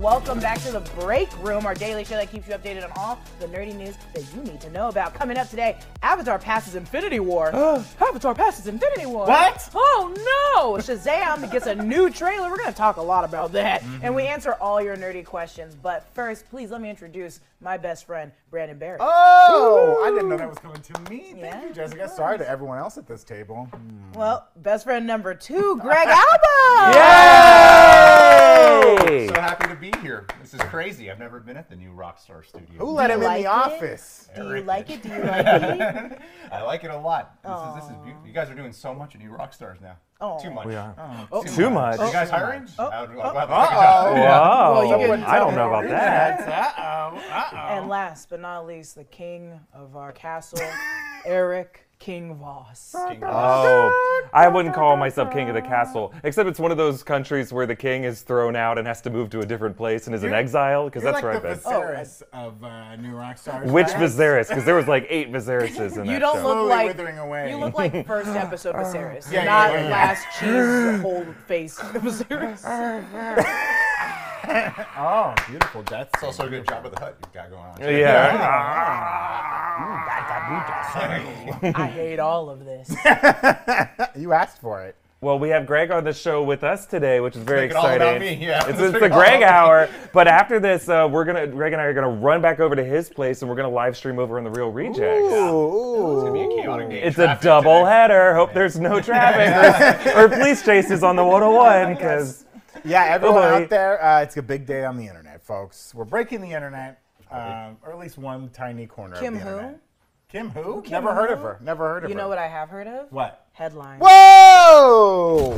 guys, you guys, welcome back to the break room, our daily show that keeps you updated on all the nerdy news that you need to know about. Coming up today, Avatar passes Infinity War. Avatar passes Infinity War. What? Oh no! Shazam gets a new trailer. We're gonna talk a lot about that, mm-hmm. and we answer all your nerdy questions. But first, please let me introduce my best friend, Brandon Barrett. Oh, I didn't know that was coming to me. Thank Yeah, you, Jessica. Sorry to everyone else at this table. Hmm. Well, best friend number two, Greg Alba. Yay! So happy to be here. This is crazy. I've never been at the new Rockstar studio. Who let you him in the it? office? Do you like it? Do you like it? I like it a lot. This is this is beautiful. You guys are doing so much at New Rockstars now. Oh. Too much. We are. Oh. Too much. You guys oh. hiring? Oh. I'll- I'll Uh-oh. take a Well, you can I don't know about that. Uh-oh. Uh-oh. And last but not least, the king of our castle, Eric King Voss. King Oh, I wouldn't call myself king of the castle, except it's one of those countries where the king is thrown out and has to move to a different place and is in You're- exile, because that's like where I've been. Viserys of uh, New Rockstars. Which right? Viserys? Because there was like eight Viseryses in that You don't show. look Slowly like withering away. you look like first episode Viserys, Yeah, yeah, not yeah, yeah. last cheese whole face Viserys. Oh, beautiful. death. It's also a good Jabba the Hutt you've got going on. Yeah. I hate all of this. You asked for it. Well, we have Greg on the show with us today, which is very Make it all exciting. about me, yeah. It's, Let's it's the Greg hour. But after this, uh, we're gonna Greg and I are gonna run back over to his place and we're gonna live stream over in the Real Rejects. Ooh, It's gonna be a chaotic day. It's a Traffic double today. header. Hope there's no traffic or, or police chases on the 101 because Yeah, everyone boy. out there, uh, it's a big day on the internet, folks. We're breaking the internet, um, or at least one tiny corner Kim of the who? internet. Kim who? Kim Never heard who? of her. Never heard of her. You her. know what I have heard of? What? Headlines. Whoa!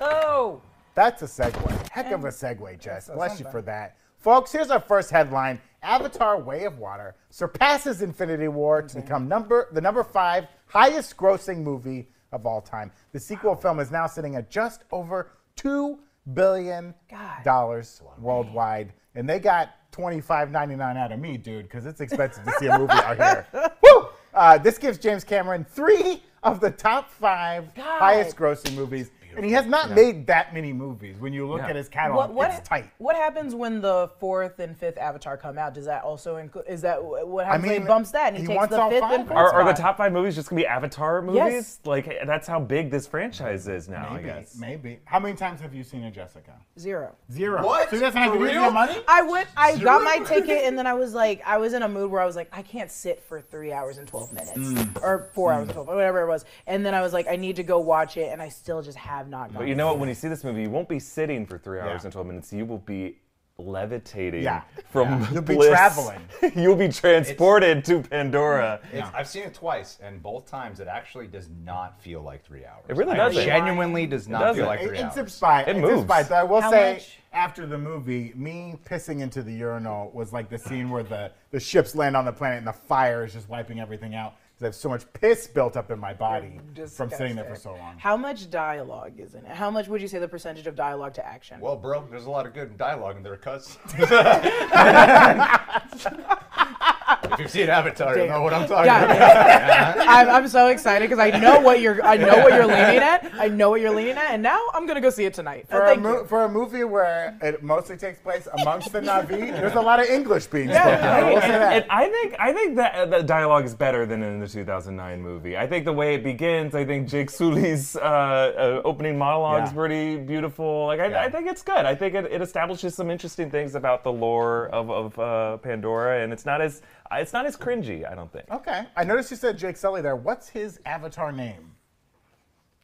Oh, That's a segue. Heck of a segue, Jess. Bless you for that. Folks, here's our first headline. Avatar Way of Water surpasses Infinity War to become number the number five highest grossing movie of all time. The sequel film is now sitting at just over two billion God. dollars worldwide. And they got $25.99 out of me, dude, because it's expensive to see a movie out here. Woo! Uh, this gives James Cameron three of the top five God. highest grossing movies. And he has not made that many movies. When you look Yeah. at his catalog, what what it's tight. what happens when the fourth and fifth Avatar come out? Does that also include? Is that what happens when mean, he bumps that and he, he takes wants the all fifth five and fourth? are, are the top five movies just gonna be Avatar movies? Yes. Like that's how big this franchise is now. Maybe, I guess. maybe. How many times have you seen it, Jessica? zero? Zero. What? So he doesn't have For to real? your money? I went. I got my ticket, and then I was like, I was in a mood where I was like, I can't sit for three hours and twelve minutes, Mm. or four hours and twelve, or whatever it was. And then I was like, I need to go watch it, and I still just have not. But you know what? When you see this movie, you won't be sitting for three hours Yeah. and 12 minutes. You will be levitating Yeah. from You'll be traveling. You'll be transported to Pandora. It's, I've seen it twice, and both times it actually does not feel like three hours. It really I doesn't. genuinely does not feel like It, three it hours. zips by. It zips moves. by. So I will How say, much? after the movie, me pissing into the urinal was like the scene where the, the ships land on the planet and the fire is just wiping everything out. Because I have so much piss built up in my body from sitting there for so long. How much dialogue is in it? How much would you say the percentage of dialogue to action? Well, bro, there's a lot of good dialogue in there, cuz. if you've seen Avatar, you know what I'm talking God, about. I'm, I'm so excited because I know what you're. I know what you're leaning at. I know what you're leaning at, and now I'm gonna go see it tonight. For a, mo- for a movie where it mostly takes place amongst the Na'vi, there's a lot of English being Yeah, spoken. I will right. And, and I think I think that uh, the dialogue is better than in the 2009 movie. I think the way it begins, I think Jake Sully's uh, uh, opening monologue is Yeah. pretty beautiful. Like I, Yeah. I think it's good. I think it, it establishes some interesting things about the lore of, of uh, Pandora, and it's not as it's not as cringy. I don't think. Okay. I noticed you said Jake Sully there. What's his avatar name?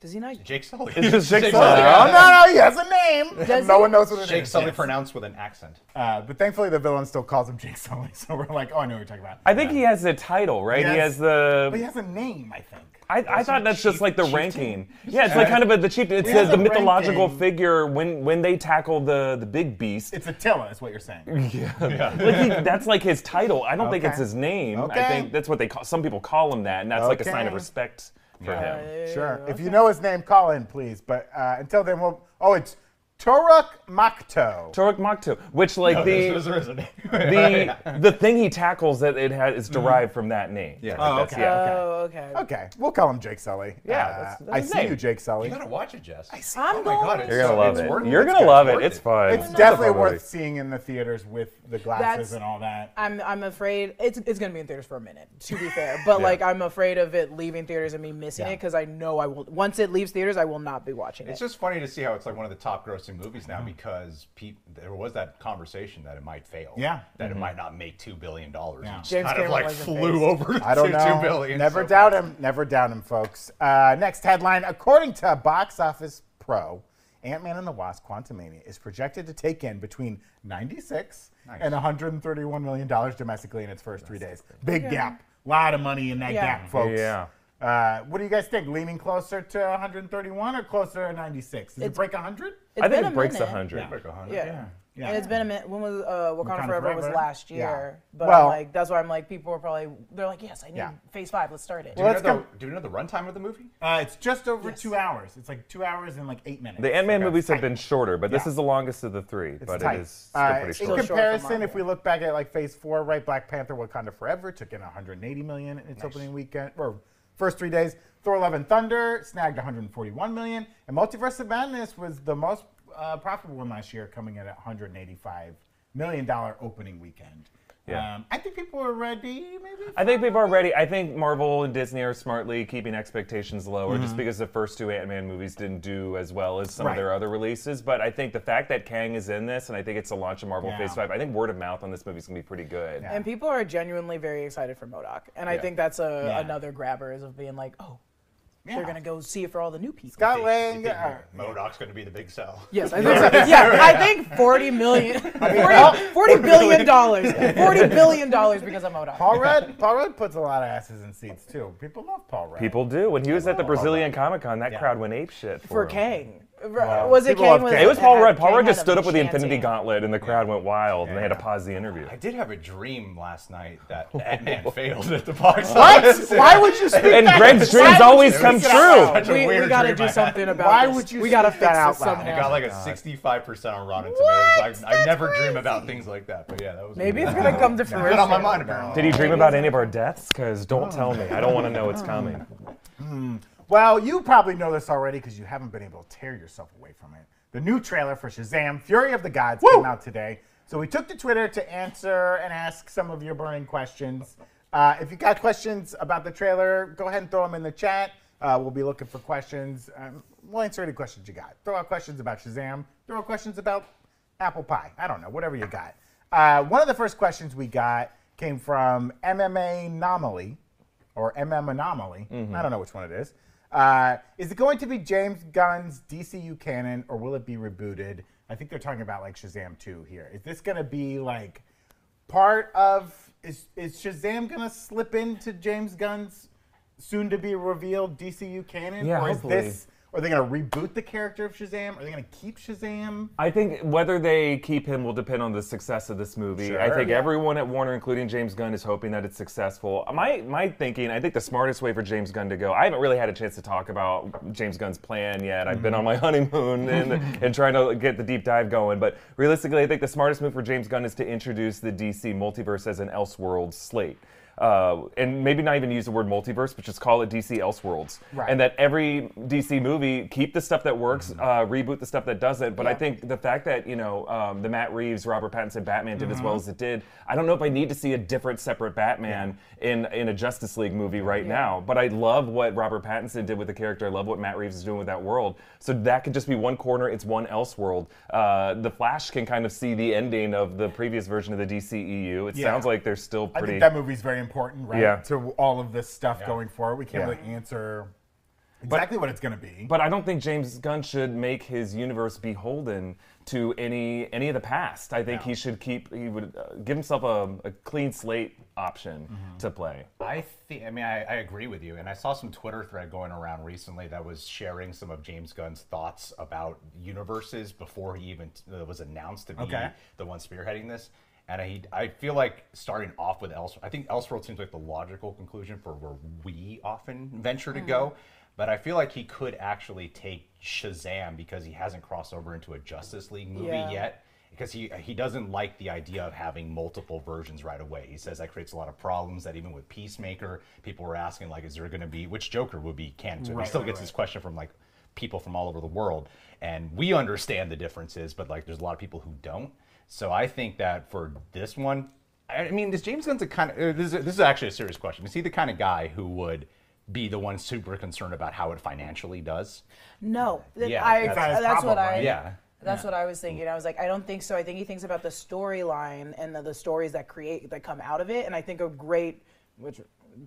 Does he not? Jake Sully. It's just Jake Jake Sully. Sully. Oh, no, no, he has a name. Does no he? one knows what it is. Jake Sully Yes. pronounced with an accent. Uh, but thankfully, the villain still calls him Jake Sully, so we're like, oh, I know what you're talking about. I think he has a title, right? He Yes. has the. But he has a name, I think. I, I thought that's just like the chieftain? ranking. Yeah, it's like kind of a, the chief. It's He has the, the mythological ranking. figure when when they tackle the the big beast. It's Attila, is what you're saying. like he, that's like his title. I don't think it's his name. Okay. I think that's what they call. Some people call him that, and that's like a sign of respect for him. Sure. If you know his name, call in, please. But uh, until then, we'll. Oh, it's Toruk Makto. Toruk Makto, which like No, the there's- there's a name. the the thing he tackles that it has is derived from that name. Yeah. Like, Oh, okay. yeah. Oh, okay. Okay, we'll call him Jake Sully. Yeah, Uh, that's- that's I his see name. you, Jake Sully. You gotta watch it, Jess. I'm oh my god, going it's You're gonna love it's worth it. You're It's gonna good. love it. worth It's fun. It's a definitely fun worth movie. seeing in the theaters with the glasses That's- and all that. I'm I'm afraid it's it's gonna be in theaters for a minute. To be fair, but like I'm afraid of it leaving theaters and me missing Yeah. it because I know I will. Once it leaves theaters, I will not be watching it. It's it. just funny to see how it's like one of the top grossing movies now because pe- there was that conversation that it might fail. Yeah. That it might not make $2 billion. Yeah. It just James kind of Cameron like wasn't flew phased. over I don't to know. 2 billion. Never so doubt fast. him. Never doubt him, folks. Uh, next headline: According to Box Office Pro, Ant-Man and the Wasp: Quantumania is projected to take in between 96 Nice. and 131 million dollars domestically in its first three days. Big gap. A lot of money in that Yeah. gap, folks. Yeah. Uh, what do you guys think? Leaning closer to 131 or closer to 96? Does it It's- break 100? It's I think been it a breaks minute. 100. Like 100. Yeah. Yeah. And it's been a minute. When was uh, Wakanda, Wakanda Forever, was Forever? last Yeah. year, but Well- like that's why I'm like people are probably they're like yes I need Yeah. Phase Five. Let's start it. Do, you Let's know the, come- do you know the runtime of the movie? Uh, it's just over Yes. two hours. It's like two hours and like eight minutes. The Ant-Man Okay. movies have been shorter, but this is the longest of the three. It's but tight. it is still Uh, pretty in short. short for comparison, if we look back at like Phase Four, right? Black Panther: Wakanda Forever took in 180 million in its opening weekend or first three days. Thor: Love and Thunder snagged 141 million, and Multiverse of Madness was the most uh, profitable one last year, coming in at 185 million dollar opening weekend. Yeah. Um, I think people are ready. Maybe. I think people are ready. I think Marvel and Disney are smartly keeping expectations lower Mm-hmm. just because the first two Ant-Man movies didn't do as well as some Right. of their other releases. But I think the fact that Kang is in this, and I think it's the launch of Marvel Yeah. Phase 5, I think word of mouth on this movie is going to be pretty good. Yeah. And people are genuinely very excited for MODOK, and I Yeah. think that's a Yeah. another grabber is of being like, oh, Yeah. they're gonna go see it for all the new people. Scott Lang. think uh, MODOK's going to be the big sell. Yes, I think so. Yeah, I think 40 million, 40, 40 billion dollars, 40 billion dollars because of MODOK. Paul Rudd. Paul Rudd puts a lot of asses in seats too. People love Paul Rudd. People do. When he was at the Brazilian Comic Con, that Yeah. crowd went ape shit for, for him. Kang. was it people Kang? love Was Kang. It was Paul had- Rudd. Paul Kang Rudd just stood up with the Infinity chanting. Gauntlet, and the crowd went wild, and they had to pause the interview. I did have a dream last night that Ant-Man failed at the box What? office. Why would you speak And that? Greg's dreams always come speak that out true. Such a We, we weird gotta dream do I had. something about Why this. would you We gotta speak that fix out this loud? somehow. I got like a 65% on Rotten Tomatoes. I, I never dream about things like that, but yeah, that was Maybe it's gonna come to It's been fruition. on my mind apparently. Did he dream about any of our deaths? Because don't hmm. tell me. I don't want to know it's hmm. coming. Hmm. Well, you probably know this already because you haven't been able to tear yourself away from it. The new trailer for Shazam: Fury of the Gods came out today. So we took to Twitter to answer and ask some of your burning questions. Uh, if you got questions about the trailer, go ahead and throw them in the chat. Uh, we'll be looking for questions. Um, we'll answer any questions you got. Throw out questions about Shazam. Throw out questions about apple pie. I don't know, whatever you got. Uh, one of the first questions we got came from MMA Anomaly, or MM Anomaly. I don't know which one it is. Uh, is it going to be James Gunn's DCU canon, or will it be rebooted? I think they're talking about like Shazam 2 here. Is this going to be like part of? Is is Shazam going to slip into James Gunn's soon to be revealed DCU canon, Yeah, or is hopefully. this? Are they going to reboot the character of Shazam? Are they going to keep Shazam? I think whether they keep him will depend on the success of this movie. Sure. I think Yeah. everyone at Warner, including James Gunn, is hoping that it's successful. My my thinking, I think the smartest way for James Gunn to go. I haven't really had a chance to talk about James Gunn's plan yet. I've been on my mm-hmm. honeymoon and, and trying to get the deep dive going. But realistically, I think the smartest move for James Gunn is to introduce the DC multiverse as an Elseworld slate. Uh, and maybe not even use the word multiverse, but just call it DC Elseworlds. Right. And that every DC movie keep the stuff that works, uh, reboot the stuff that doesn't. But I think the fact that you know um, the Matt Reeves, Robert Pattinson Batman did as well as it did, I don't know if I need to see a different, separate Batman in in a Justice League movie right now. But I love what Robert Pattinson did with the character. I love what Matt Reeves is doing with that world. So that could just be one corner. It's one else world. Uh, the Flash can kind of see the ending of the previous version of the DCEU. It Yeah. sounds like they're still pretty. I think that movie's very important, right? Yeah. To all of this stuff going forward, we can't Yeah. really answer exactly what it's going to be. But I don't think James Gunn should make his universe beholden to any any of the past. I think No. he should keep he would uh, give himself a, a clean slate option Mm-hmm. to play. I think. I mean, I, I agree with you, and I saw some Twitter thread going around recently that was sharing some of James Gunn's thoughts about universes before he even uh, was announced to be Okay. the one spearheading this. And I, I feel like starting off with Else, I think Elseworld seems like the logical conclusion for where we often venture to go. Hmm. but I feel like he could actually take Shazam because he hasn't crossed over into a Justice League movie Yeah. yet. Because he he doesn't like the idea of having multiple versions right away. He says that creates a lot of problems. That even with Peacemaker, people were asking like, is there going to be which Joker would be cancer? he still gets this question from like people from all over the world, and we understand the differences, but like there's a lot of people who don't. So I think that for this one, I I mean, is James Gunn's a kind of uh, this is, this is actually a serious question. Is he the kind of guy who would be the one super concerned about how it financially does? No, Yeah, I, that's- that's, That's his what I. right? Yeah. That's what I was thinking. I was like, I don't think so. I think he thinks about the storyline and the, the stories that create that come out of it. And I think a great, which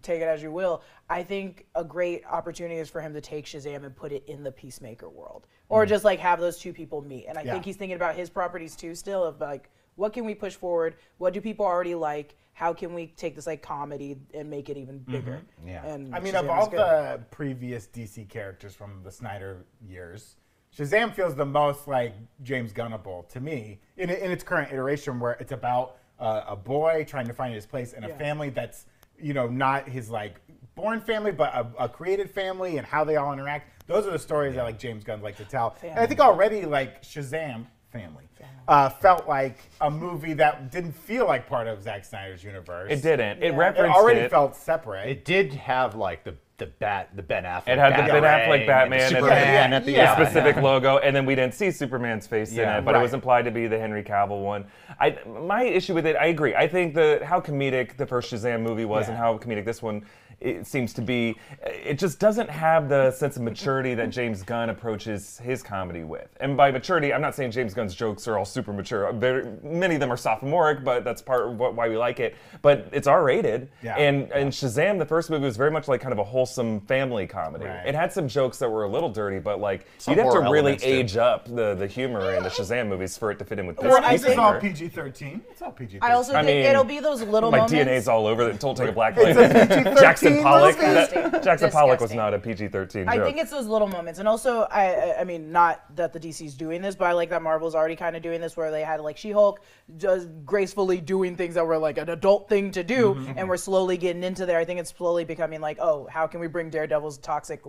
take it as you will, I think a great opportunity is for him to take Shazam and put it in the Peacemaker world, or just like have those two people meet. And I Yeah. think he's thinking about his properties too, still of like, what can we push forward? What do people already like? How can we take this like comedy and make it even bigger? Yeah. And I mean, Shazam of all the previous DC characters from the Snyder years, Shazam feels the most like James Gunnable to me in, in its current iteration, where it's about uh, a boy trying to find his place in a family that's you know not his like born family, but a, a created family and how they all interact. Those are the stories that like James Gunn like to tell. And I think already like Shazam. Family uh, felt like a movie that didn't feel like part of Zack Snyder's universe. It didn't. It Yeah. It referenced already it. felt separate. It did have like the the bat the Ben Affleck. It had the Ben Batarang Affleck and Batman the and Superman the- at the yeah. the specific logo, and then we didn't see Superman's face Yeah, in it, but it was implied to be the Henry Cavill one. I my issue with it, I agree. I think the how comedic the first Shazam movie was, and how comedic this one it seems to be, it just doesn't have the sense of maturity that James Gunn approaches his comedy with. And by maturity, I'm not saying James Gunn's jokes are all super mature. Very, many of them are sophomoric, but that's part of what, why we like it. But it's R-rated, Yeah. and and Shazam, the first movie was very much like kind of a wholesome family comedy. Right. It had some jokes that were a little dirty, but like Some you'd have to really elements, too. age up the, the humor in the Shazam movies for it to fit in with this. Well, I This is think- all. PG-13. It's all PG-13. I also I think mean, it'll be those little My moments. DNA's all over it. Told take a black It's light. a PG-13 Jackson Pollock. that- Jackson Pollock was not a PG-13 I joke. think it's those little moments, and also I, I- mean, not that the DC's doing this, but I like that Marvel's already kind of doing this, where they had like She-Hulk just gracefully doing things that were like an adult thing to do, Mm-hmm. and we're slowly getting into there. I think it's slowly becoming like, oh, how can we bring Daredevil's toxic,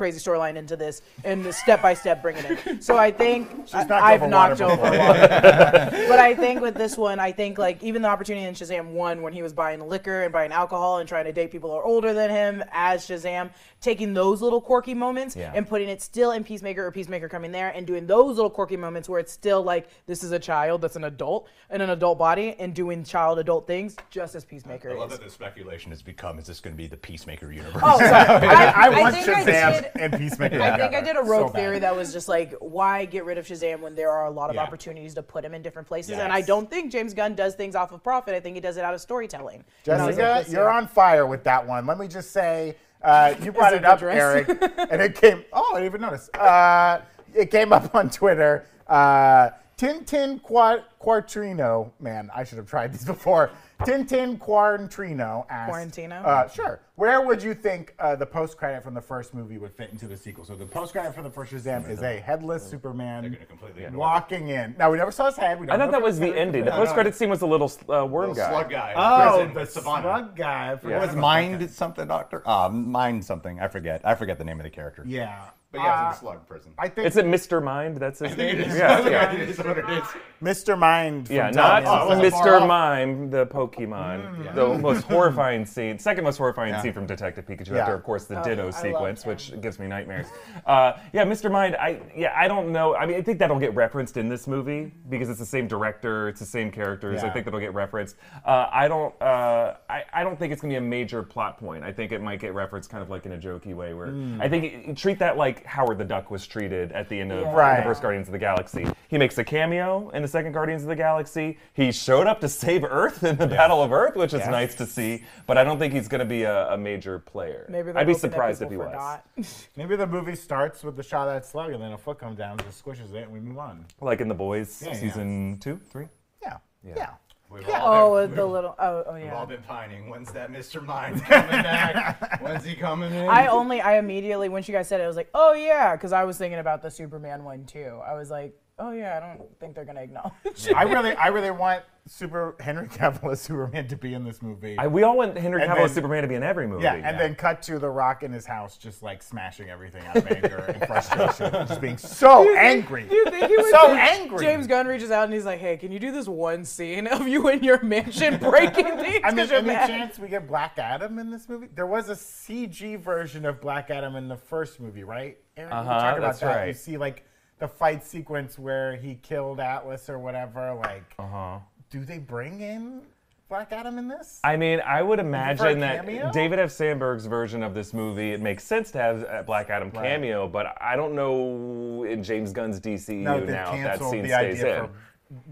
crazy storyline into this, and step by step bringing it in. So I think knocked I, have over knocked water over before. water. but I think with this one, I think like even the opportunity in Shazam one when he was buying liquor and buying alcohol and trying to date people who are older than him as Shazam, taking those little quirky moments Yeah. and putting it still in Peacemaker or Peacemaker coming there and doing those little quirky moments where it's still like this is a child that's an adult in an adult body and doing child adult things just as Peacemaker I love is. that the speculation has become: Is this going to be the Peacemaker universe? Oh, sorry. I, I, I want think I Shazam did- and Peacemaker. I think I did a rogue so bad. theory that was just like, why get rid of Shazam when there are a lot of Yeah. opportunities to put him in different places? And I don't think James Gunn does things off of profit. I think he does it out of storytelling. Was like, Jessica, you're on fire with that one. Let me just say, uh, you brought it up? Eric, and it came. Oh, I didn't even notice. Uh, it came up on Twitter. Uh, Tintin Quartrino, man, I should have tried these before. Tintin Quartrino asked, Quarantino? Uh, sure. Where would you think uh, the post credit from the first movie would fit into the sequel? So the post credit for the first Shazam is a headless Superman gonna completely walking in. Now we never saw his head. We don't I thought if that it was the him. ending. The No, post credit scene was the little uh, worm guy. slug guy. Oh, Prison, the Savannah. slug guy. I forgot It was about mind something, Doctor. Uh, mind something. I forget. I forget the name of the character. Yeah. But yeah, Uh, it's in slug prison. I think Is it Mr. Mind? That's his name. it is. Yeah, yeah. It is what it is. Mr. Mind. From Yeah, Tommy not and oh, Son. Mr. Mime, the Pokemon. The most horrifying scene, second most horrifying Yeah. scene from Detective Pikachu, Yeah. after of course the Ditto love sequence, him. which gives me nightmares. Uh, yeah, Mr. Mind. I yeah, I don't know. I mean, I think that'll get referenced in this movie because it's the same director, it's the same characters. I Yeah. think that'll get referenced. Uh, I don't. Uh, I, I don't think it's gonna be a major plot point. I think it might get referenced kind of like in a jokey way, where I think it- treat that like Howard the Duck was treated at the end of Yeah. Right. the first Guardians of the Galaxy. He makes a cameo in the second Guardians of the Galaxy. He showed up to save Earth in the Battle of Earth, which is Yeah. nice to see. But I don't think he's going to be a, a major player. Maybe I'd be surprised if he people was. Maybe the movie starts with the shot at slug, and then a foot comes down, just squishes it, and we move on. Like in The Boys, Yeah, yeah. season two, three. Yeah. Yeah. Yeah. We've Yeah. all Oh, been, the little. Oh, oh We've all been pining. When's that Mr. Mind coming back? When's he coming in? I only, I immediately, when you guys said it, I was like, oh yeah, because I was thinking about the Superman one too. I was like, oh yeah, I don't think they're gonna acknowledge. I really, I really want Super Henry Cavill as Superman to be in this movie. I, we all want Henry And Cavill then- as Superman to be in every movie. yeah, and then cut to The Rock in his house, just like smashing everything out of anger and frustration, just being so angry. Do you think he would So think- angry. James Gunn reaches out and he's like, "Hey, can you do this one scene of you in your mansion breaking things? I mean, 'cause you're any mad?" chance we get Black Adam in this movie? There was a CG version of Black Adam in the first movie, right? Aaron, you Uh-huh, talked about that's that. right. You see, like the fight sequence where he killed Atlas or whatever. Like, Uh-huh. do they bring in Black Adam in this? I mean, I would imagine that cameo? David F. Sandberg's version of this movie, it makes sense to have a Black Adam Right. cameo, but I don't know in James Gunn's DCU no, now if that scene the stays idea in. for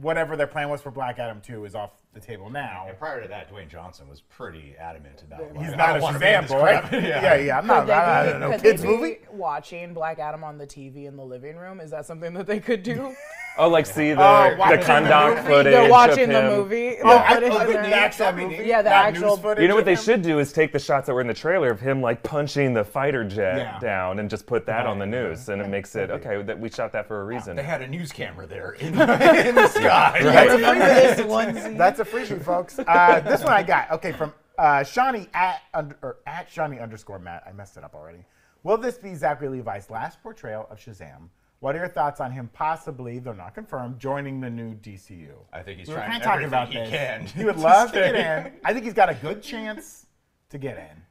whatever their plan was for Black Adam 2 is off the table now. And prior to that, Dwayne Johnson was pretty adamant about. He's like, I not a don't wanna be in Shazam boy. crap. yeah. yeah, I'm not. Could they I be- don't know, kids movie. watching Black Adam on the TV in the living room? Is that something that they could do? Oh, like see the, Oh, the watching the footage. They're watching of the him. movie. Oh, the I, footage oh, of the, the actual That'd movie. Yeah, the Not actual- footage You know what they him? should do is take the shots that were in the trailer of him like punching the fighter jet Yeah. down and just put that on the news, and it makes it okay that we shot that for a reason. They had a news camera there in the, in the sky. That's a Remember this one scene? That's a freebie, folks. Uh, this one I got. Okay, from uh, Shawnee at under, or at Shawnee underscore Matt. I messed it up already. Will this be Zachary Levi's last portrayal of Shazam? What are your thoughts on him possibly, though not confirmed, joining the new DCU? I think he's We're trying talking about he this. can. He would love to get in. I think he's got a good chance to get in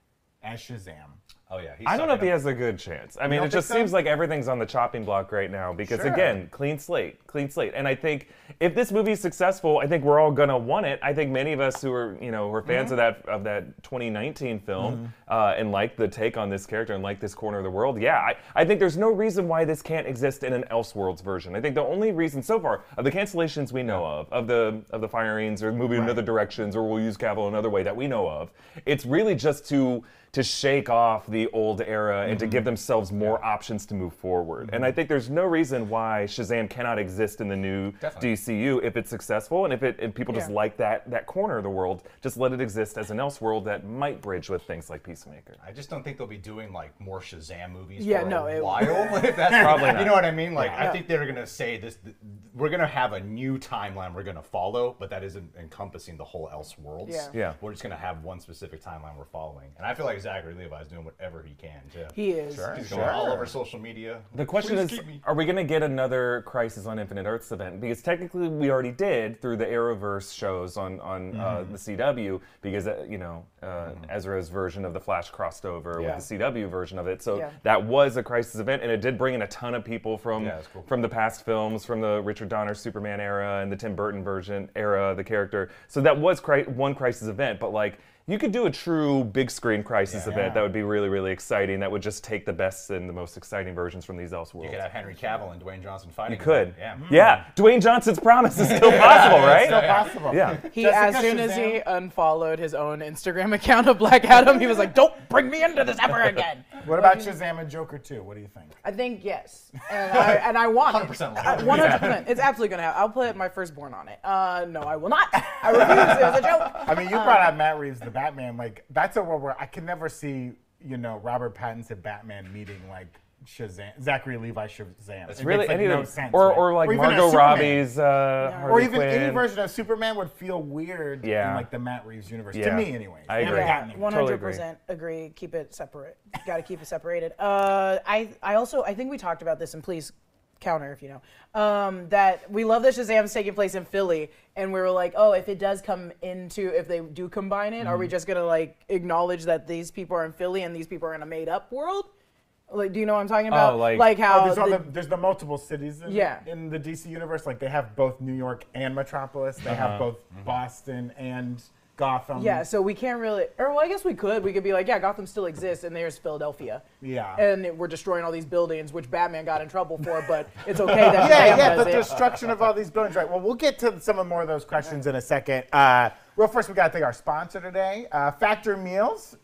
as Shazam. Oh yeah, he's I don't know if he has a good chance. I mean, it just so? seems like everything's on the chopping block right now because, Sure. again, clean slate, clean slate. And I think if this movie is successful, I think we're all gonna want it. I think many of us who are, you know, who are fans of that of that 2019 film uh, and like the take on this character and like this corner of the world, yeah, I, I think there's no reason why this can't exist in an Elseworlds version. I think the only reason so far of the cancellations we know of, of the of the firings or moving in other directions, or we'll use Cavill another way that we know of, it's really just to to shake off the old era and to give mm-hmm. themselves more options to move forward. And I mm-hmm. think there's no reason why Shazam cannot exist in the new Definitely. DCU if it's successful and if it and people just like that that corner of the world, just let it exist as an else world that might bridge with things like Peacemaker. I just don't think they'll be doing like more Shazam movies Yeah, for no, a it- while. If that's Probably You know what I mean? Like I think they're gonna say this. th- We're gonna have a new timeline we're gonna follow, but that isn't encompassing the whole else worlds. Yeah. Yeah. We're just gonna have one specific timeline we're following, and I feel like Zachary Levi's doing whatever he can too. He is. He's going all over social media. The question Please is, are we going to get another Crisis on Infinite Earths event? Because technically, we already did through the Arrowverse shows on on uh, Mm-hmm. the CW. Because uh, you know, uh, Ezra's version of the Flash crossed over Yeah. with the CW version of it, so Yeah. that was a Crisis event, and it did bring in a ton of people from Yeah, cool. from the past films, from the Richard Donner Superman era and the Tim Burton version era, of the character. So that was cri- one Crisis event, but like. You could do a true big screen crisis Yeah. event that would be really, really exciting. That would just take the best and the most exciting versions from these Elseworlds. You could have Henry Cavill and Dwayne Johnson fighting. You could. Yeah. Hmm. Yeah. Dwayne Johnson's promise is still possible, right? Still possible. Yeah. He, Jessica as soon as he Shazam. unfollowed his own Instagram account of Black Adam, he was like, "Don't bring me into this ever again." What about Shazam and Joker 2? What do you think? I think yes, and I, and I want 100% it. One hundred percent. It's absolutely gonna happen. I'll put my firstborn on it. Uh, no, I will not. I refuse. It was a joke. I mean, you brought out Matt Reeves, the Batman. Like, that's a world where I can never see, you know, Robert Pattinson Batman meeting like Shazam, Zachary Levi Shazam. It's It really makes, like, any no of sense, or, right? or like even a Margot Robbie's uh, Harley or even Quinn. any version of Superman would feel weird Yeah. in like the Matt Reeves universe. Yeah. To me, anyway. I agree. Batman. Yeah, one Totally hundred agree. percent agree. Keep it separate. Got to keep it separated. Uh, I I also I think we talked about this, and please counter if you know um, that we love that Shazam's taking place in Philly, and we were like, oh, if it does come into if they do combine it, Mm-hmm. are we just gonna like acknowledge that these people are in Philly and these people are in a made up world? Like, do you know what I'm talking about? Oh, like- how Oh, there's, all the- the, there's the multiple cities in, Yeah. in the DC universe. Like they have both New York and Metropolis. They Uh-huh. have both Boston and Gotham. yeah, so we can't really, or well, I guess we could. We could be like, yeah, Gotham still exists, and there's Philadelphia. Yeah. and it- we're destroying all these buildings, which Batman got in trouble for, but it's okay that yeah, Shazam yeah, the it. destruction of all these buildings, right? Well, we'll get to some of more of those questions in a second. Uh, real first, we got to thank our sponsor today, uh, Factor Meals.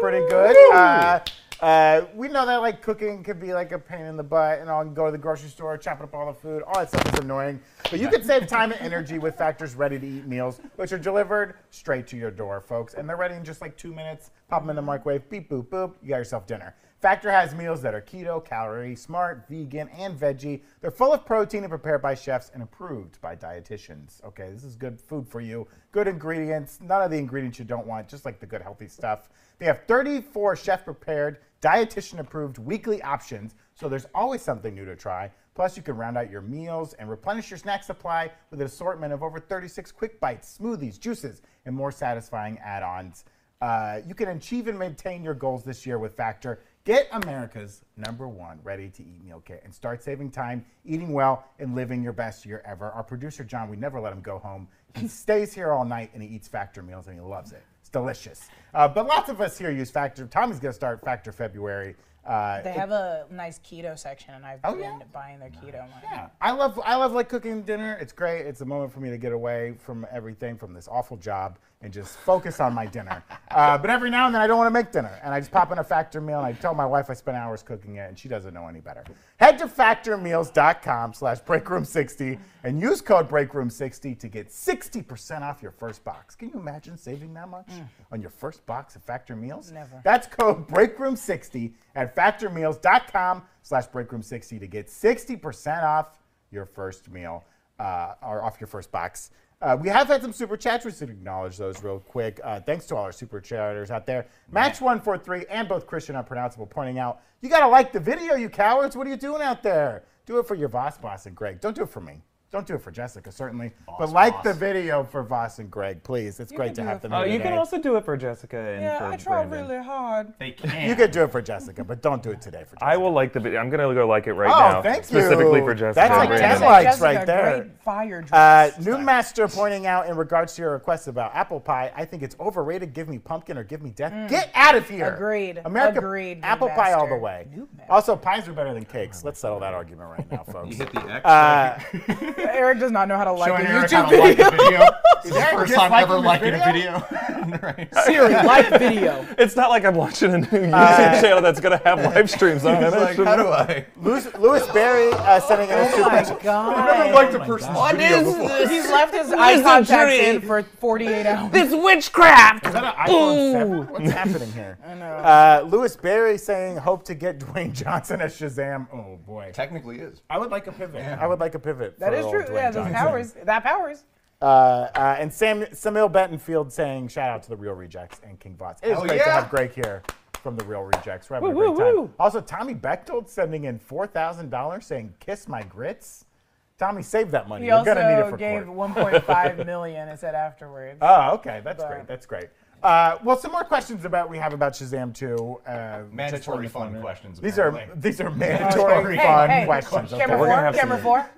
Pretty good. Uh, uh, we know that like cooking could be like a pain in the butt, and I'll go to the grocery store, chopping up all the food. All that stuff is annoying. But you can save time and energy with Factor's ready-to-eat meals, which are delivered straight to your door, folks. And they're ready in just like two minutes. Pop them in the microwave, beep, boop, boop. You got yourself dinner. Factor has meals that are keto, calorie smart, vegan, and veggie. They're full of protein and prepared by chefs and approved by dietitians. Okay, this is good food for you. Good ingredients, none of the ingredients you don't want, just like the good healthy stuff. They have 34 chef prepared, dietitian approved weekly options, so there's always something new to try. Plus, you can round out your meals and replenish your snack supply with an assortment of over 36 quick bites, smoothies, juices, and more satisfying add ons. Uh, you can achieve and maintain your goals this year with Factor. Get America's number one ready to eat meal kit and start saving time, eating well, and living your best year ever. Our producer, John, we never let him go home. He stays here all night and he eats Factor meals and he loves it. It's delicious. Uh, but lots of us here use Factor. Tommy's going to start Factor February. Uh, They it- have a nice keto section, and I've Oh, been yeah? buying their keto line. Yeah, I love I love like cooking dinner. It's great. It's a moment for me to get away from everything, from this awful job, and just focus on my dinner. Uh, but every now and then I don't want to make dinner, and I just pop in a Factor meal, and I tell my wife I spent hours cooking it, and she doesn't know any better. Head to factormeals.com/slash breakroom60 and use code breakroom60 to get 60% off your first box. Can you imagine saving that much on your first box of Factor meals? Never. That's code breakroom60 at factormeals.com slash breakroom60 to get 60% off your first meal uh, or off your first box. Uh, we have had some super chats. We should acknowledge those real quick. Uh, thanks to all our super chatters out there. Match143 and both Christian Unpronounceable pointing out, you got to like the video, you cowards. What are you doing out there? Do it for your Voss boss and Greg. Don't do it for me. Don't do it for Jessica, certainly. but like boss. the video for Voss and Greg, please. It's great can to do have it them for Oh, here you can today. also do it for Jessica and Yeah, for I try Brandon. really hard. They can. You could do it for Jessica, but don't do it today for Jessica. I will like the video. I'm gonna go like it right Oh, now. thank you. Specifically for Jessica. That's and like Brandon. 10 likes Jessica, right there. Great fire Uh, dress. New Master pointing out in regards to your request about apple pie, I think it's overrated. Give me pumpkin or give me death. Get out of here. Mm. Agreed. America, Agreed, New apple pie all the Master. way. New Master. Also, pies are better than cakes. Let's settle that argument right now, folks. You hit the X. Uh, Eric does not know how to like Showing a Eric YouTube how to like video. a video. This is the first just time liking ever the liking a video? video. right. Siri, like video. It's not like I'm watching a new YouTube channel that's gonna have live streams on it. It's like, how do I? Louis, Louis Barry uh, sending in a Oh super my chat. god. liked a person's video before. He's left his eye Listen, contacts Tree. in for 48 hours. This witchcraft. Is that an iPhone 7? What's happening here? I know. Uh, Louis Barry saying, hope to get Dwayne Johnson as Shazam. Oh, boy. Technically is. I would like a pivot. I would like a pivot. That for is old true. Dwayne Yeah, those Johnson. powers. That powers. Uh, uh, and Sam, Samil Bentonfield saying, shout out to the Real Rejects and King Voss. It is Hell great to have Greg here from the Real Rejects. We're having Woo, a great woo, time. woo. Also, Tommy Bechtold sending in $4,000 saying, kiss my grits. Tommy, save that money. He You're also going to need it for gave court. 1.5 million. It said afterwards. Oh, okay. That's But- great. That's great. Uh, well, some more questions about we have about Shazam 2. Uh, Mandatory just fun questions, These are these are Oh, mandatory hey, fun hey, questions. okay? Camera We're four. gonna have Camera some- four.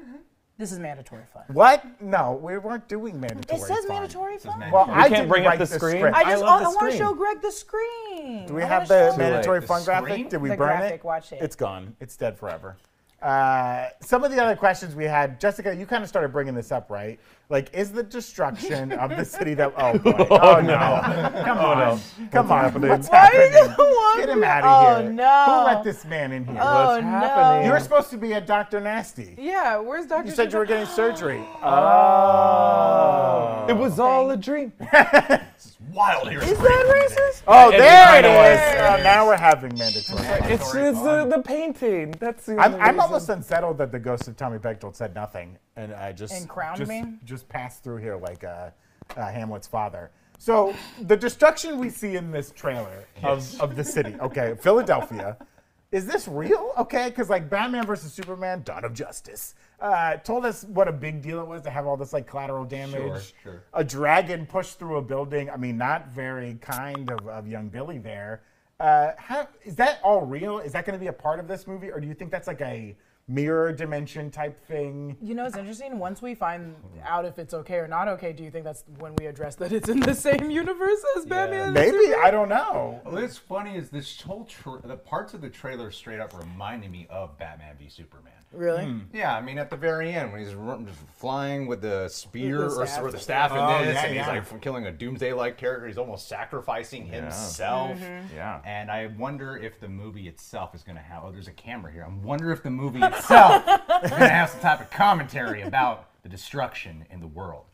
This is mandatory fun. What? No, we weren't doing mandatory. It says fun. mandatory fun. Well, You I can't bring up the screen? script. I I just love I, the want to show Greg the screen. Do we I have the mandatory fun graphic? Did we The burn graphic, it? watch it. It's gone. It's dead forever. Uh, some of the other questions we had, Jessica, you kind of started bringing this up, right? Like, is the destruction of the city that? Oh boy! Oh, no! Come on! Come on! What's Why are you happening? going Get him out Oh, of here! Oh no. Who let this man in here? Oh What's no! happening? You were supposed to be at Dr. Nasty. Yeah, where's Doctor? You said you were getting surgery. Oh. It was all a dream. Wild here. Is that racist? Oh, It there it kinda is. was. Oh, now we're having mandatory. It's, it's the, the painting. That's the I'm, I'm almost unsettled that the ghost of Tommy Bechtold said nothing, and I just And crowned just, me? just passed through here like uh, uh, Hamlet's father. So the destruction we see in this trailer of, of the city, okay, Philadelphia, is this real? Okay, because like Batman versus Superman, Dawn of Justice, uh, told us what a big deal it was to have all this like collateral damage. sure. sure. A dragon pushed through a building. I mean, not very kind of, of young Billy there. Uh, how, is that all real? Is that going to be a part of this movie, or do you think that's like a mirror dimension type thing? You know, it's interesting. Once we find out if it's okay or not okay, do you think that's when we address that it's in the same universe as Batman? Maybe Superman? I don't know. What's funny is this whole tra- the parts of the trailer straight up reminded me of Batman v Superman. Really? Hmm. Yeah, I mean, at the very end when he's run, flying with the spear With the or, staff. or the staff in Oh, this, yeah, and he's yeah. like from killing a doomsday-like character, he's almost sacrificing himself. Mm-hmm. Yeah. And I wonder if the movie itself is going to have. Oh, there's a camera here. I wonder if the movie itself is going to have some type of commentary about the destruction in the world.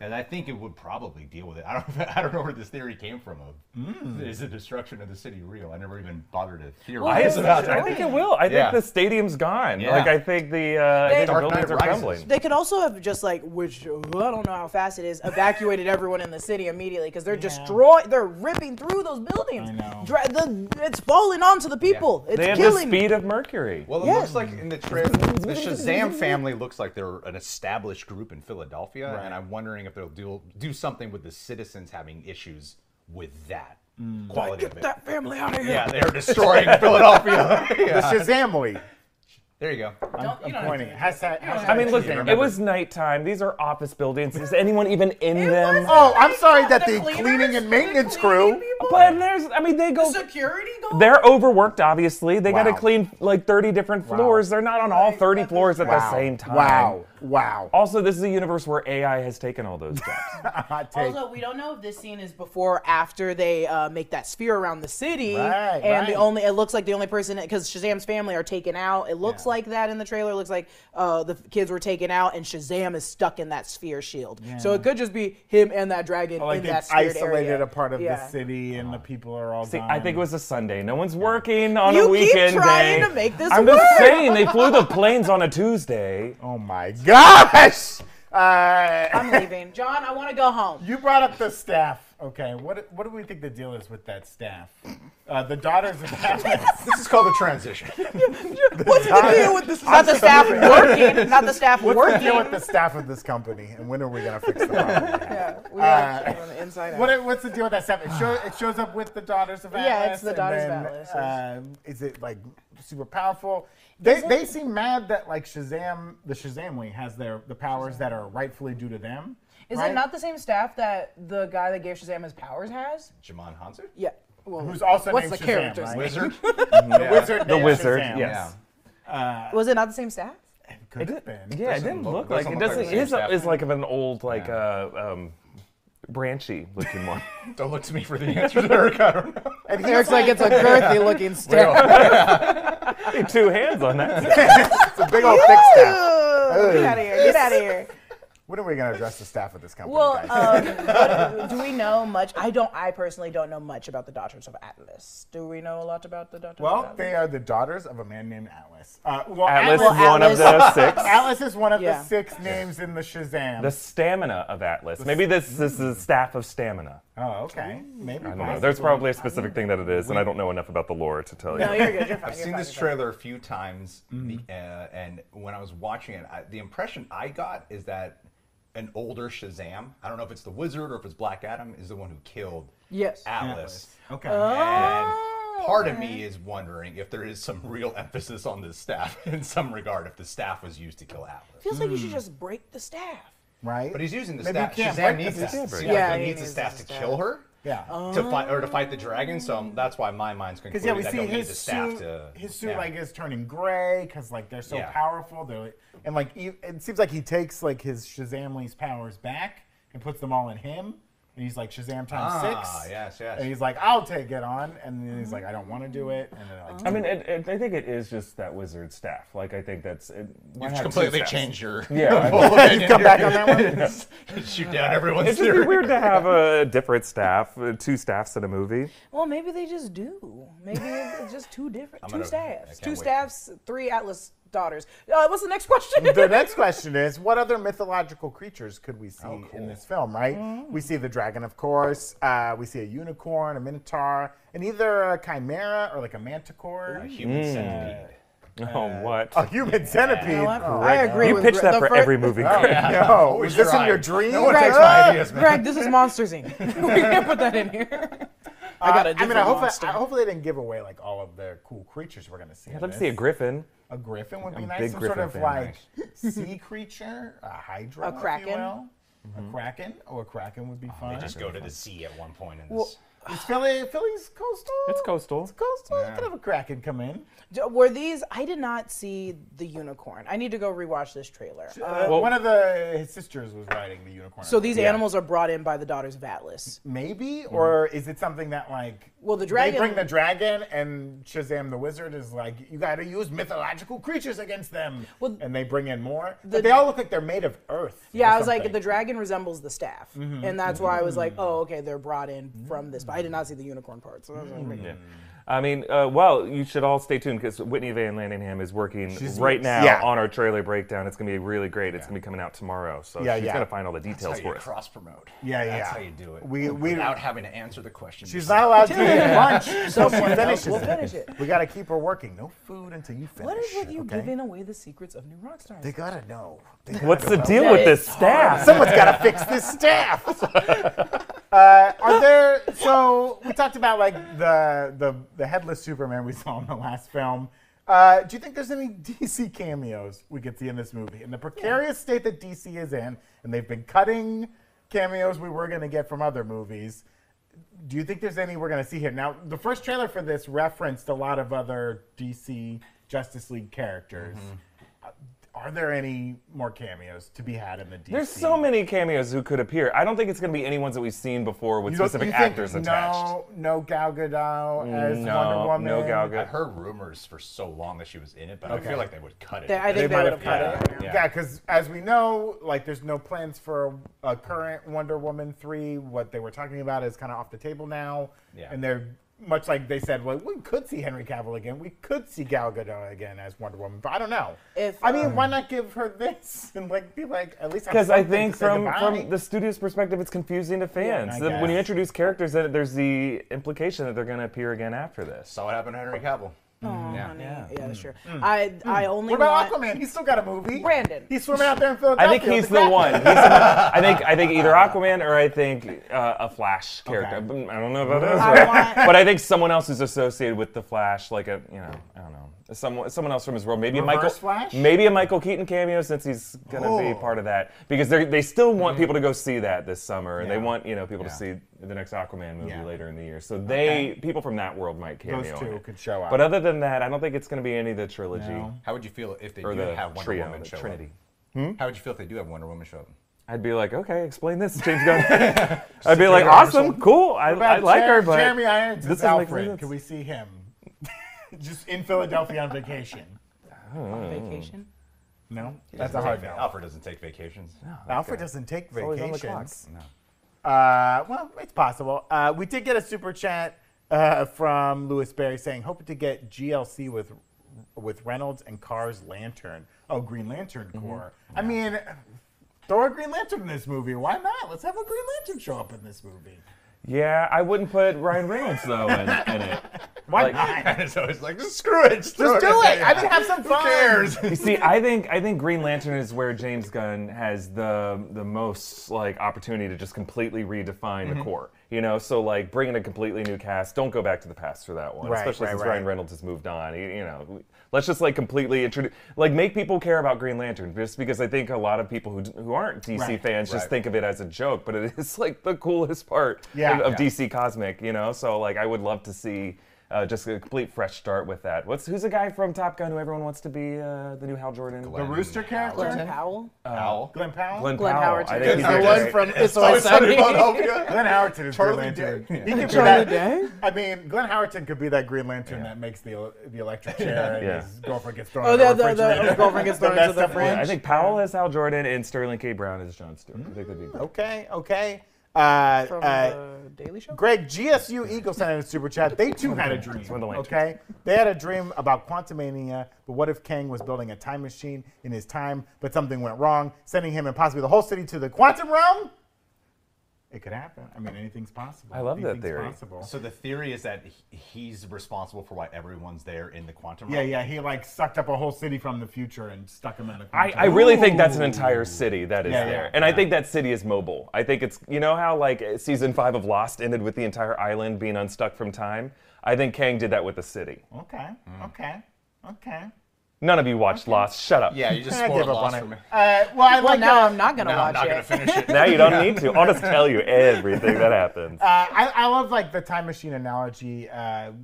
And I think it would probably deal with it. I don't, I don't know where this theory came from. Of Mm. is the destruction of the city real? I never even bothered to I, theorize about that. I think it will. I Yeah. think the stadium's gone. Yeah. Like I think the, uh, I think the buildings are crumbling. They could also have just like, which I don't know how fast it is, evacuated everyone in the city immediately because they're destroying, they're ripping through those buildings. I know. Dra- the, it's falling onto the people. It's killing. They have the killing. speed of Mercury. Well, it Yeah. looks like in the trailer, the Shazam family looks like they're an established group in Philadelphia, Right. and I'm wondering if they'll do do something with the citizens having issues with that mm. quality of Get it. that family out of here. Yeah, they're destroying Philadelphia. The Yeah. Shazamly. There you go. I'm, I'm pointing. Hashtag, hashtag I mean, look, Shazam. it was nighttime. These are office buildings. Is anyone even in them? was- Oh, I'm sorry that The the cleaners? cleaning and maintenance cleaning crew. people? But there's, I mean, they go. Security go. They're overworked, obviously. They got to clean like 30 different floors. They're not on all 30 floors at the same time. Wow. Wow. Also, this is a universe where AI has taken all those jobs. Hot. Also, we don't know if this scene is before or after they uh, make that sphere around the city, Right, and the only it looks like the only person because Shazam's family are taken out. It looks Yeah. like that in the trailer. It looks like uh, the kids were taken out, and Shazam is stuck in that sphere shield. So it could just be him and that dragon like in that sphered isolated area. a part of Yeah. the city and the people are all See, gone. I think it was a Sunday. No one's working on You a keep weekend trying day. to make this I'm work. just saying, they flew the planes on a Tuesday. Oh my gosh! Uh, I'm leaving, John. I want to go home. you brought up the staff. Okay, what what do we think the deal is with that staff? Uh, the daughters of Atlas. This is called a transition. What's the deal with this? Not the staff working. Not the staff What's the deal with the staff of this company, and when are we gonna fix the problem? Yeah, we Uh, are on the inside out. What, what's the deal with that staff? It, show, it shows up with the daughters of Atlas. Yeah, it's the and daughters of Atlas. Um, is it like super powerful? They, they seem mad that like Shazam, the Shazam Shazamly has their the powers that are rightfully due to them. Is right? it not the same staff that the guy that gave Shazam his powers has? Djimon Hounsou? Yeah. Well, Who's also what's named the Shazam, character's right? name? Wizard? The wizard. The wizard, Shazam. yes. Was it not the same staff? Could have been. Yeah, it Doesn't didn't look- look like doesn't it. look like Doesn't. the His same staff. is like of an old, like uh, um, branchy looking one. Don't look to me for the answers, Eric. I don't know. And he's Eric's like it's a girthy looking staff. Two hands on that. it's a big old thick staff. Get out of here! Get out of here! When are we gonna address the staff of this company, Well, guys? um, what, do we know much? I don't. I personally don't know much about the Daughters of Atlas. Do we know a lot about the Daughters of well, Atlas? they are the daughters of a man named Atlas. Uh, well, Atlas Well, is one of the six. Atlas is one of Yeah. the six names in the Shazam. The stamina of Atlas. Maybe this, this is the staff of stamina. oh, okay. Maybe. I don't know. There's probably a specific thing that it is, and I don't know enough about the lore to tell you. no, you're good. You're fine. I've you're seen fine, this you're fine. trailer a few times, the- uh, and when I was watching it, I, the impression I got is that an older Shazam, I don't know if it's the Wizard or if it's Black Adam, is the one who killed Yes. Atlas. Okay. And Oh, part of me is wondering if there is some real emphasis on the staff in some regard, if the staff was used to kill Atlas. Feels like you should hmm. just break the staff. right? But he's using the Maybe staff. you can't Shazam needs the the staff. staff. Yeah, Yeah, he he needs the staff to staff. kill her. Yeah. To fight or to fight the dragon, so that's why my mind's concluded yeah, we that see his suit. to. his suit yeah. like is turning gray because like they're so Yeah. powerful. They're like, and like it seems like he takes like his Shazamly's powers back and puts them all in him. And he's like Shazam times Ah, six. yes, yes. And he's like, I'll take it on. And then he's like, I don't want to do it. And then like, I mean, it, it, I think it is just that wizard staff. Like, I think that's. It, why You've have completely staffs? changed your Yeah, full opinion. come back on that one. Shoot down everyone's It's just be weird to have a different staff, uh, two staffs in a movie. Well, maybe they just do. Maybe it's just two different, two gonna- staffs, two wait. staffs, three Atlas daughters. Uh, what's the next question? the next question is what other mythological creatures could we see Oh, cool. in this film right we see the dragon of course uh, we see a unicorn a minotaur and either a chimera or like a manticore A human centipede. Oh, what? a human centipede You know? Oh, I agree. you with pitch Gre- that for fir- every movie. Chris. no Always was this in your dream No one Greg, takes my uh, ideas, man. Greg, this is Monsters Inc. we can't put that in here. I got a Uh, I mean, I hope monster. I, hopefully they didn't give away like all of the cool creatures we're gonna see. I'd in love to see a griffin. A griffin would be A nice. big Some griffin sort of fan, like sea creature, a hydra, A if you kraken? will. A kraken. Oh, a kraken would be fun. They just go to the sea at one point in Well, this. Is Philly, Philly's coastal? It's coastal. It's coastal. You could have a Kraken come in. Were these? I did not see the unicorn. I need to go rewatch this trailer. Uh, Uh, Well- one of the his sisters was riding the unicorn. so these Yeah. animals are brought in by the daughters of Atlas. maybe, or is it something that like Well, the dragon. they bring the dragon and Shazam the wizard is like you got to use mythological creatures against them, Well, and they bring in more. the- but they all look like they're made of earth. Yeah, I was like, the dragon resembles the staff, and that's why I was like, oh, okay, they're brought in from this. But I did not see the unicorn part. So that was like, Yeah. I mean, uh, well, you should all stay tuned because Whitney Van Landingham is working She's- right now yeah. on our trailer breakdown. It's going to be really great. It's going to be coming out tomorrow. So Yeah, she's yeah. going to find all the details for you us. cross promote. Yeah, yeah. That's how you do it. We- we- without having to answer the question. She's not allowed to eat lunch until she Someone else finishes will finish it. We got to keep her working. No food until you finish. what is with you okay? giving away the secrets of new rock stars? They gotta know. What's the deal with this staff? Someone's got to fix this staff. uh, are there? So we talked about like the the the headless Superman we saw in the last film. Uh, do you think there's any DC cameos we could see in this movie? In the precarious state that DC is in, and they've been cutting cameos we were going to get from other movies. Do you think there's any we're going to see here? Now, the first trailer for this referenced a lot of other DC Justice League characters. Uh, Are there any more cameos to be had in the DC? There's so many cameos who could appear. I don't think it's going to be any ones that we've seen before with You specific you think actors attached. No, no Gal Gadot as No, Wonder Woman. no Gal I Gadot. heard rumors for so long that she was in it, but I feel like they would cut it. They- I think they might would have have cut cut it. it. Yeah. Yeah, because as we know, like there's no plans for a, a current Wonder Woman three. What they were talking about is kind of off the table now. Yeah. And they're much like they said, well, we could see Henry Cavill again. We could see Gal Gadot again as Wonder Woman, but I don't know. If, I mean, um, why not give her this and like be like at least Because I think to from from the studio's perspective, it's confusing to fans. I The- when you introduce characters, then there's the implication that they're going to appear again after this. Saw what happened to Henry Cavill. Oh, mm, Yeah. honey. Yeah. Yeah, that's mm. true. Mm. I I only What about want Aquaman? He's still got a movie. Brandon. He's swimming out there in I Philadelphia. think he's with the one. He's the, I think I think either Aquaman or I think uh, a Flash character. Okay. I don't know about this, I want- but I think someone else is associated with the Flash, like a you know, I don't know, someone someone else from his world. Maybe a Michael Flash? maybe a Michael Keaton cameo since he's gonna Oh. be part of that because they they still want mm-hmm. people to go see that this summer, and they Yeah. want you know people to see the next Aquaman movie Yeah. later in the year. So they people from that world might cameo. Those in two it. could show up. But other than that, I don't think it's gonna be any of the trilogy No. How would you feel if they or do the have Wonder trio, Woman the show Trinity. up? Hmm? How would you feel if they do have Wonder Woman show up? I'd be like, okay, explain this, James Gunn. I'd be like, awesome, cool. I, What about I like Jer- her, but Jeremy Irons this is doesn't Alfred. sense. Can we see him? Just in Philadelphia on vacation. on vacation. No, that's a hard no. Alfred doesn't take vacations. Alfred doesn't take always on the vacations. No. Uh, well, it's possible. Uh, we did get a super chat uh, from Lewis Berry saying, hoping to get GLC with with Reynolds and Carr's Lantern. Oh, Green Lantern Mm-hmm. Corps. I mean, throw a Green Lantern in this movie. Why not? Let's have a Green Lantern show up in this movie. Yeah, I wouldn't put Ryan Reynolds though in, in it. Why Like- not? It's like, just screw it. Just, Just do it. I mean, have some fun. Who cares? You see, I think I think Green Lantern is where James Gunn has the the most like opportunity to just completely redefine Mm-hmm. the Corps. You know, so like bring in a completely new cast. Don't go back to the past for that one, Right, especially right, since right. Ryan Reynolds has moved on. You, you know, let's just like completely introduce, like make people care about Green Lantern. Just because I think a lot of people who who aren't DC Right, fans just right. think of it as a joke, but it is like the coolest part Yeah. of, of Yeah. DC Cosmic. You know, so like I would love to see. Uh, just a complete fresh start with that. What's who's the guy from Top Gun who everyone wants to be uh, the new Hal Jordan? The Rooster character? Glenn Powell. Owl. Glenn Powell? Glenn, Glenn Powell. Howerton. I think he's the the one from It's So Always Sunny Sunny. Glenn Howerton is Charlie Green Lantern. Day. He could be Charlie that- Day? I mean, Glenn Howerton could be that Green Lantern that makes the the electric chair and Yeah. his girlfriend gets thrown Oh, in the, the, the, the girlfriend gets thrown into the messed up fridge. I think Powell is Hal Jordan and Sterling K. Brown is John Stewart. I think that'd be Okay, okay. Uh, From uh, the Daily Show. Greg, GSU Eagle sent in a super chat. They too had a dream. one of the lanterns. Okay, they had a dream about Quantumania, but what if Kang was building a time machine in his time, but something went wrong, sending him and possibly the whole city to the quantum realm? It could happen. I mean, anything's possible. I love that Anything's theory. Possible. So the theory is that he- he's responsible for why everyone's there in the quantum yeah, realm. yeah. He like sucked up a whole city from the future and stuck him in the. I, Quantum I realm. really think that's an entire city that is Yeah, there. yeah, and I think that city is mobile. I think it's, you know how like season five of Lost ended with the entire island being unstuck from time? I think Kang did that with the city. Okay, hmm. okay, okay. None of you watched Lost. Shut up. Yeah, you just I spoiled gave up Lost on for it. me. Uh, well, I Well, like now uh, I'm not gonna No, watch I'm not it. gonna finish it. Now you don't need to. I'll just tell you everything that happens. Uh, I, I love like the time machine analogy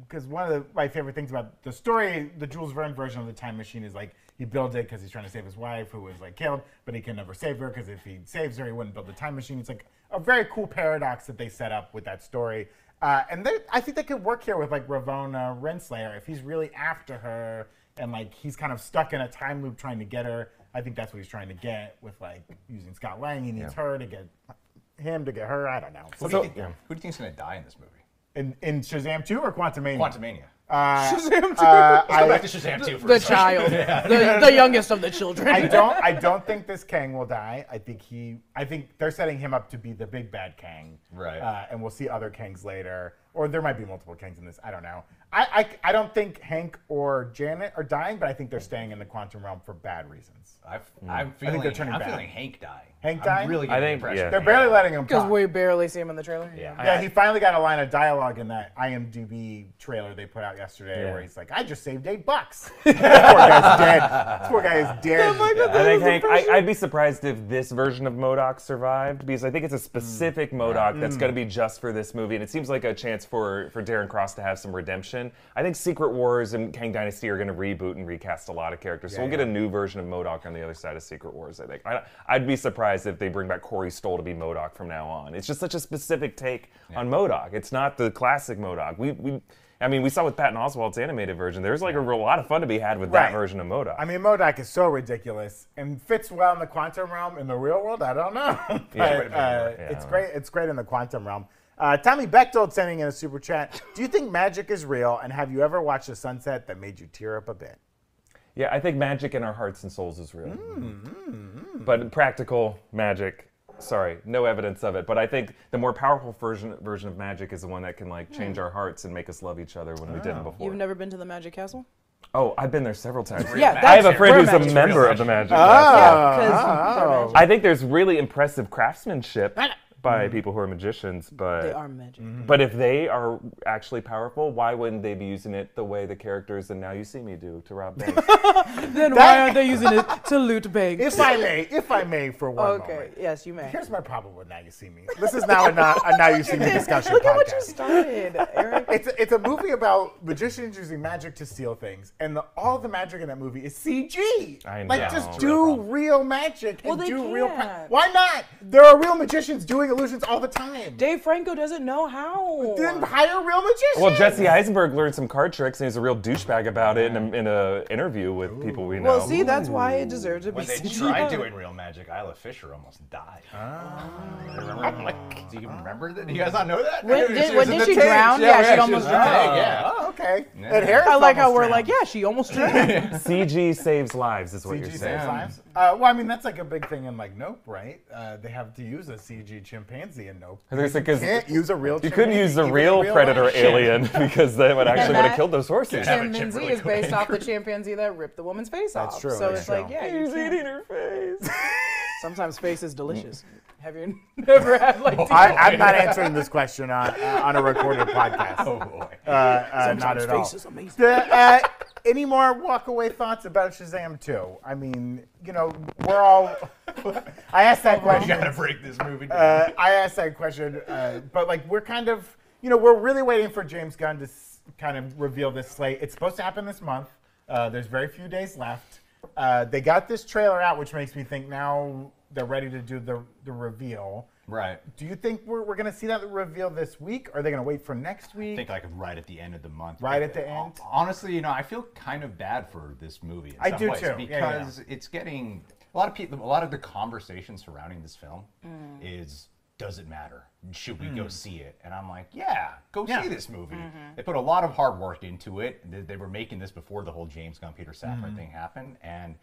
because one of the, my favorite things about the story, the Jules Verne version of the time machine, is like he builds it because he's trying to save his wife who was like killed, but he can never save her because if he saves her, he wouldn't build the time machine. It's like a very cool paradox that they set up with that story, uh, and they, I think they could work here with like Ravonna Renslayer if he's really after her and like he's kind of stuck in a time loop trying to get her. I think that's what he's trying to get with like using Scott Lang. He needs her to get him to get her. I don't know. Who do So- you think, yeah. who do you think's gonna die in this movie? In, in Shazam 2 or Quantumania? Quantumania. Uh, Shazam uh, Let's go I, back to Shazam 2 for The a second. child, the, the youngest of the children. I don't. I don't think this Kang will die. I think he. I think they're setting him up to be the big bad Kang. Right. Uh, and we'll see other Kangs later, or there might be multiple Kangs in this. I don't know. I, I, I don't think Hank or Janet are dying, but I think they're staying in the quantum realm for bad reasons. I've, hmm. I'm feeling. they're turning I'm bad. feeling Hank dying. Hank I'm dying? Really I getting think- impression yeah. They're barely letting him Because talk. we barely see him in the trailer. Yeah. Yeah, he finally got a line of dialogue in that IMDb trailer they put out yesterday, Yeah. where he's like, "I just saved eight bucks." this poor guy's dead. This poor guy is dead. I think Hank. I, I'd be surprised if this version of MODOK survived because I think it's a specific mm. MODOK that's mm. going to be just for this movie, and it seems like a chance for for Darren Cross to have some redemption. I think Secret Wars and Kang Dynasty are going to reboot and recast a lot of characters, so we'll get a new version of MODOK on the other side of Secret Wars. I think. I, I'd be surprised if they bring back Corey Stoll to be MODOK from now on. It's just such a specific take on MODOK. It's not the classic MODOK. We we. I mean, we saw with Patton Oswalt's animated version. There's like a real lot of fun to be had with Right. that version of MODOK. I mean, MODOK is so ridiculous and fits well in the quantum realm. In the real world, I don't know. but, Yeah. uh, Yeah, it's great. It's great in the quantum realm. Uh, Tommy Bechtold sending in a super chat. Do you think magic is real? And have you ever watched a sunset that made you tear up a bit? Yeah, I think magic in our hearts and souls is real. Mm, But practical magic, sorry, no evidence of it. But I think the more powerful version version of magic is the one that can like change our hearts and make us love each other when we didn't before. You've never been to the Magic Castle? oh, I've been there several times. Yeah, I have a friend real who's magic. a member of the magic. Oh, Castle. Yeah, because I think there's really impressive craftsmanship by mm-hmm. people who are magicians, but they are magic. Mm-hmm. but if they are actually powerful, why wouldn't they be using it the way the characters in Now You See Me do to rob banks? Then That- why aren't they using it to loot banks? If I may, if I may, for one okay, moment. yes, you may. Here's my problem with Now You See Me. This is now a, now, a Now You See Me discussion Look at what you started, Eric. It's a, it's a movie about magicians using magic to steal things, and the, all the magic in that movie is CG. I know. Like just do problem. real magic Well, and they do real. pra- can't. Why not? There are real magicians doing illusions all the time. Dave Franco doesn't know how. Then hire real magicians. Well, Jesse Eisenberg learned some card tricks, and he's a real douchebag about it in a, in a interview with people we know. Well, see, that's why it deserves to be When they CGI. tried doing real magic, Isla Fisher almost died. Ah. Remember? Oh like, do you remember that? Do you guys not know that? When did- was when did she drown? Yeah, she was almost in the tank, drowned. Yeah. Oh, oh, okay. Yeah. Ed Harris I like how we're drowned. like, yeah, she almost drowned. CG saves lives, is what you're CG saying. Saves lives. Uh, well, I mean that's like a big thing in like Nope, right? Uh, they have to use a CG chimpanzee in Nope. There's like, 'cause Can't use a real. you couldn't use the chimpanzee, even in real predator life. alien because they would actually would have killed those horses. have Chimpanzee really is based quick. off the chimpanzee that ripped the woman's face That's off. true, So that's it's like, yeah, you He's can't- eating her face. sometimes face is delicious. Have you never had like? I, I'm not answering this question on uh, on a recorded podcast. Oh boy. Uh, uh, not Sometimes at all. face is amazing. The, uh, any more walk away thoughts about Shazam 2? I mean, you know, we're all. I asked that question. gotta break this movie down. Uh, I asked that question, uh, but like we're kind of, you know, we're really waiting for James Gunn to s- kind of reveal this slate. It's supposed to happen this month. Uh, there's very few days left. Uh, they got this trailer out, which makes me think now they're ready to do the the reveal. Right. Do you think we're, we're going to see that reveal this week? Or are they going to wait for next week? I think like right at the end of the month. Right at the end? Honestly, you know, I feel kind of bad for this movie. In I some do ways, too. Yeah, yeah. Because it's getting a lot of people. A lot of the conversation surrounding this film Mm. is. Does it matter? Should we go see it? And I'm like, yeah, go Mm. Yeah. see this movie. Mm-hmm. They put a lot of hard work into it. They, they were making this before the whole James Gunn, Peter Safran Mm-hmm. thing happened, and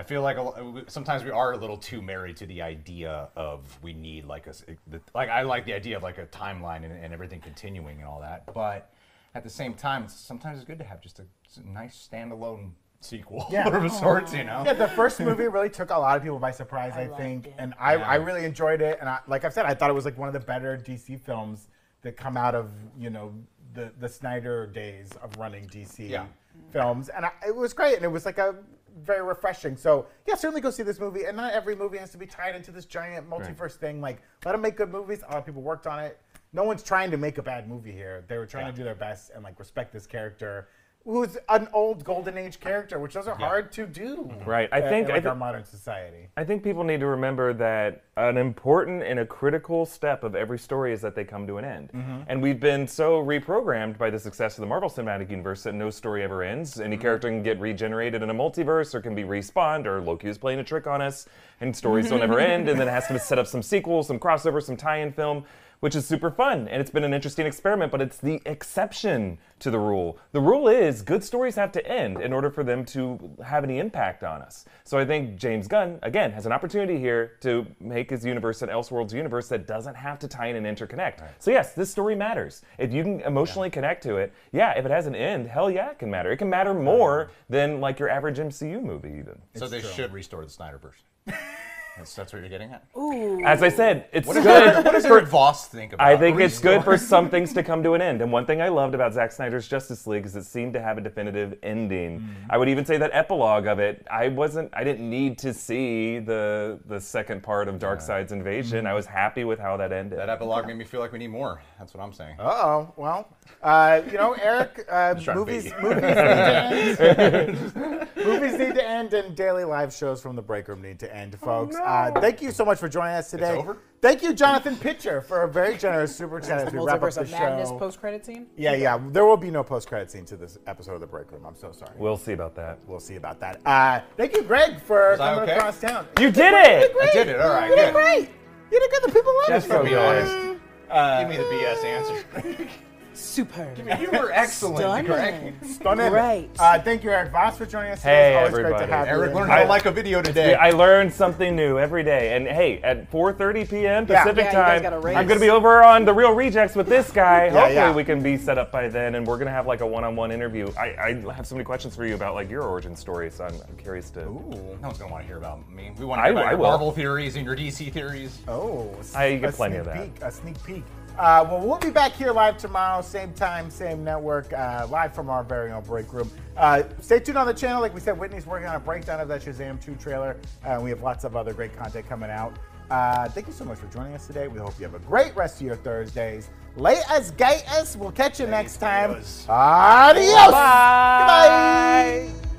I feel like a, sometimes we are a little too married to the idea of we need like a s- the, like I like the idea of like a timeline and, and everything continuing and all that, but at the same time, it's, sometimes it's good to have just a nice standalone sequel Yeah. of oh. sorts, you know. Yeah, the first movie really took a lot of people by surprise, I, liked think, it. and I, Yeah. I really enjoyed it. And I, like I've said, I thought it was like one of the better DC films that come out of you know the the Snyder days of running DC. Yeah. films, and I, it was great, and it was like a very refreshing. So yeah, certainly go see this movie, and not every movie has to be tied into this giant multiverse thing. Like let them make good movies. A lot of people worked on it. No one's trying to make a bad movie here. They were trying to do their best and like respect this character. Who's an old golden age character, which those are hard to do. Mm-hmm. Right. I think- in, I like thi- our modern society. I think people need to remember that an important and a critical step of every story is that they come to an end. Mm-hmm. And we've been so reprogrammed by the success of the Marvel Cinematic Universe that no story ever ends. Any mm-hmm. character can get regenerated in a multiverse or can be respawned, or Loki is playing a trick on us, and stories don't ever end. And then it has to set up some sequels, some crossover, some tie in film. Which is super fun, and it's been an interesting experiment, but it's the exception to the rule. The rule is good stories have to end in order for them to have any impact on us. So I think James Gunn, again, has an opportunity here to make his universe an Elseworlds universe that doesn't have to tie in and interconnect. So yes, this story matters. If you can emotionally connect to it, yeah, if it has an end, hell yeah, it can matter. It can matter more than like your average MCU movie even. So they should restore the Snyderverse. that's, that's what you're getting at. As I said, it's What, is good. what does Eric Voss think about I think it's good for some things to come to an end. And one thing I loved about Zack Snyder's Justice League is it seemed to have a definitive ending. I would even say that epilogue of it, I wasn't I didn't need to see the the second part of Darkseid's invasion. I was happy with how that ended. That epilogue made me feel like we need more. That's what I'm saying. Uh oh. Well, uh, you know, Eric, uh, trying to movies, bait movies, need to end. movies need to end, and daily live shows from the break room need to end, folks. Uh, thank you so much for joining us today. over? Thank you, Jonathan Pitcher, for a very generous super chat as we wrap up the of Madness show. post credit scene. yeah, yeah. There will be no post credit scene to this episode of the break room. I'm so sorry. We'll see about that. We'll see about that. Uh, thank you, Greg, for Was coming okay? across town. You did it! Great. I did it. All right, You did good. great. You did good. The people love Just you. so Be good. honest. Give me the BS answer. Super. you were excellent, Greg. Stunning. Great. Uh, thank you, Eric Voss, for joining us today. Hey, it's always great everybody. to have Eric you. learned how to like a video today. I learned something new every day. And hey, at 4:30 p.m. Pacific Yeah, you time, gotta. I'm going to be over on the Real Rejects with this guy. Hopefully, yeah. we can be set up by then, and we're going to have like a one-on-one interview. I, I have so many questions for you about like your origin story, so I'm, I'm curious to. Ooh, No one's gonna want to hear about me. We want to I- hear about I your will. Marvel theories and your DC theories. Oh, I get a plenty sneak of that. Peek, a sneak peek. Uh, well, we'll be back here live tomorrow, same time, same network, uh, live from our very own break room. Uh, stay tuned on the channel. Like we said, Whitney's working on a breakdown of that Shazam 2 trailer. Uh, we have lots of other great content coming out. Uh, thank you so much for joining us today. We hope you have a great rest of your Thursdays. Late as gay us. We'll catch you next time. Adios. Adios. Bye. Goodbye.